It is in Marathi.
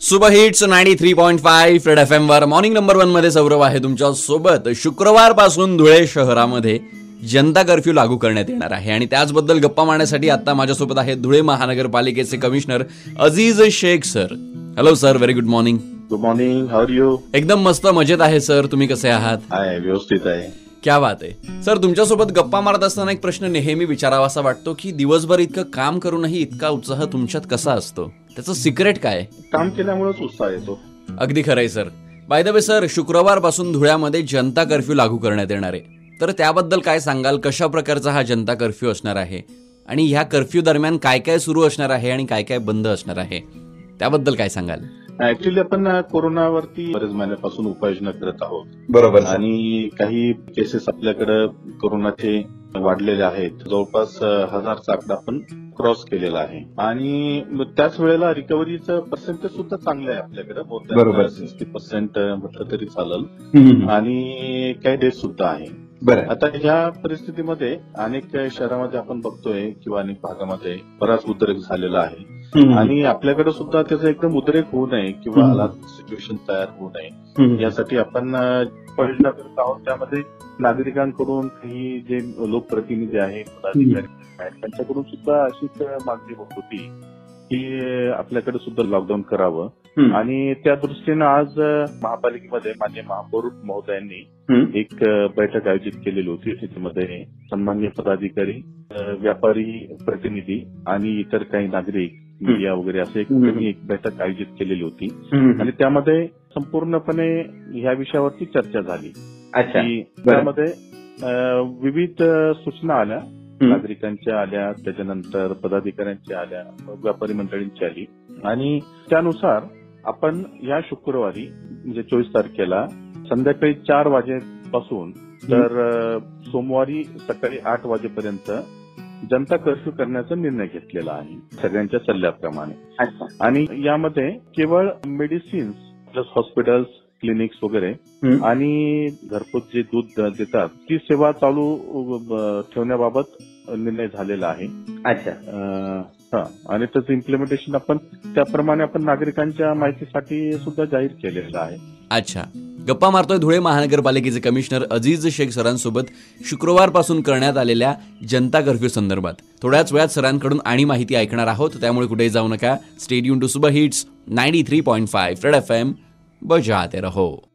Super hits ninety three point five red F M वर. मॉर्निंग नंबर वनमध्ये सौरभ आहे तुमच्यासोबत शुक्रवारपासून धुळे शहरामध्ये जनता कर्फ्यू लागू करण्यात येणार आहे. आणि त्याचबद्दल गप्पा मारण्यासाठी आता माझ्यासोबत आहेत धुळे महानगरपालिकेचे commissioner Aziz Shaikh sir hello sir very good morning good morning how are you एकदम मस्त मजेत आहे सर तुम्ही कसे आहात? आहे व्यवस्थित आहे. क्या बात आहे. सर तुमच्यासोबत गप्पा मारत असताना एक प्रश्न नेहमी विचारावासा वाटतो की दिवसभर इतकं काम करूनही इतका उत्साह तुमच्यात कसा असतो? त्याचं सिक्रेट काय? काम केल्यामुळेच उत्साह येतो. अगदी खरंय sir. By the way sir शुक्रवारपासून धुळ्यामध्ये जनता कर्फ्यू लागू करण्यात येणार आहे. तर त्याबद्दल काय सांगाल? कशा प्रकारचा हा जनता कर्फ्यू असणार आहे? आणि ह्या कर्फ्यू दरम्यान काय काय सुरू असणार आहे आणि काय काय बंद असणार आहे? त्याबद्दल काय सांगाल? ऍक्च्युली आपण कोरोनावरती बरेच महिन्यापासून उपाययोजना करत आहोत. बरोबर आणि काही केसेस आपल्याकडे कोरोनाचे वाढलेले आहेत. जवळपास हजारचा आकडा आपण क्रॉस केलेला आहे आणि त्याच वेळेला रिकव्हरीचं पर्सेंटेज सुद्धा चांगलं आहे आपल्याकडे बरोबर. सिक्स्टी पर्सेंट म्हटलं तरी चालेल. आणि काही डेथ सुद्धा आहे बरं आता ह्या परिस्थितीमध्ये अनेक शहरामध्ये आपण बघतोय किंवा अनेक भागामध्ये बराच उद्रेक झालेला आहे. आणि आपल्याकडे सुद्धा त्याचा एकदम उद्रेक होऊ नये किंवा. सिच्युएशन तयार होऊ नये. यासाठी आपण उपाययोजना करत आहोत त्यामध्ये नागरिकांकडून काही जे लोकप्रतिनिधी आहेत त्यांच्याकडून सुद्धा अशीच मागणी होत होती की आपल्याकडे सुद्धा लॉकडाऊन करावं. आणि त्या दृष्टीनं आज महापालिकेमध्ये मान्य महापौर महोदयांनी. एक बैठक आयोजित केलेली होती त्याच्यामध्ये सन्मान्य पदाधिकारी व्यापारी प्रतिनिधी आणि इतर काही नागरिक मीडिया वगैरे असे एक. त्यांनी एक बैठक आयोजित केलेली होती. आणि त्यामध्ये संपूर्णपणे ह्या विषयावरती चर्चा झाली अच्छा की. त्यामध्ये विविध सूचना आल्या. नागरिकांच्या आल्या त्याच्यानंतर पदाधिकाऱ्यांच्या आल्या व्यापारी मंडळींची आली आणि त्यानुसार आपण या शुक्रवारी म्हणजे चोवीस तारखेला संध्याकाळी चार वाजेपासून तर सोमवारी सकाळी आठ वाजेपर्यंत जनता कर्फ्यू करण्याचा निर्णय घेतलेला आहे सगळ्यांच्या सल्ल्याप्रमाणे. अच्छा. आणि यामध्ये केवळ मेडिसिन्स प्लस हॉस्पिटल्स क्लिनिक्स वगैरे. आणि घरपोच जे दूध देतात ती सेवा चालू ठेवण्याबाबत निर्णय झालेला आहे. अच्छा. हा. आणि त्याचं इम्प्लिमेंटेशन आपण त्याप्रमाणे आपण नागरिकांच्या माहितीसाठी सुद्धा जाहीर केलेलं आहे. अच्छा. गप्पा मारतोय धुळे महानगरपालिकेचे कमिशनर अजीज शेख सरांसोबत शुक्रवारपासून करण्यात आलेल्या जनता कर्फ्यू संदर्भात. थोड्याच वेळात सरांकडून आणि माहिती ऐकणार आहोत त्यामुळे कुठेही जाऊ नका. स्टेडियम टू सुबह hits ninety three point five red F M बजाते रहो.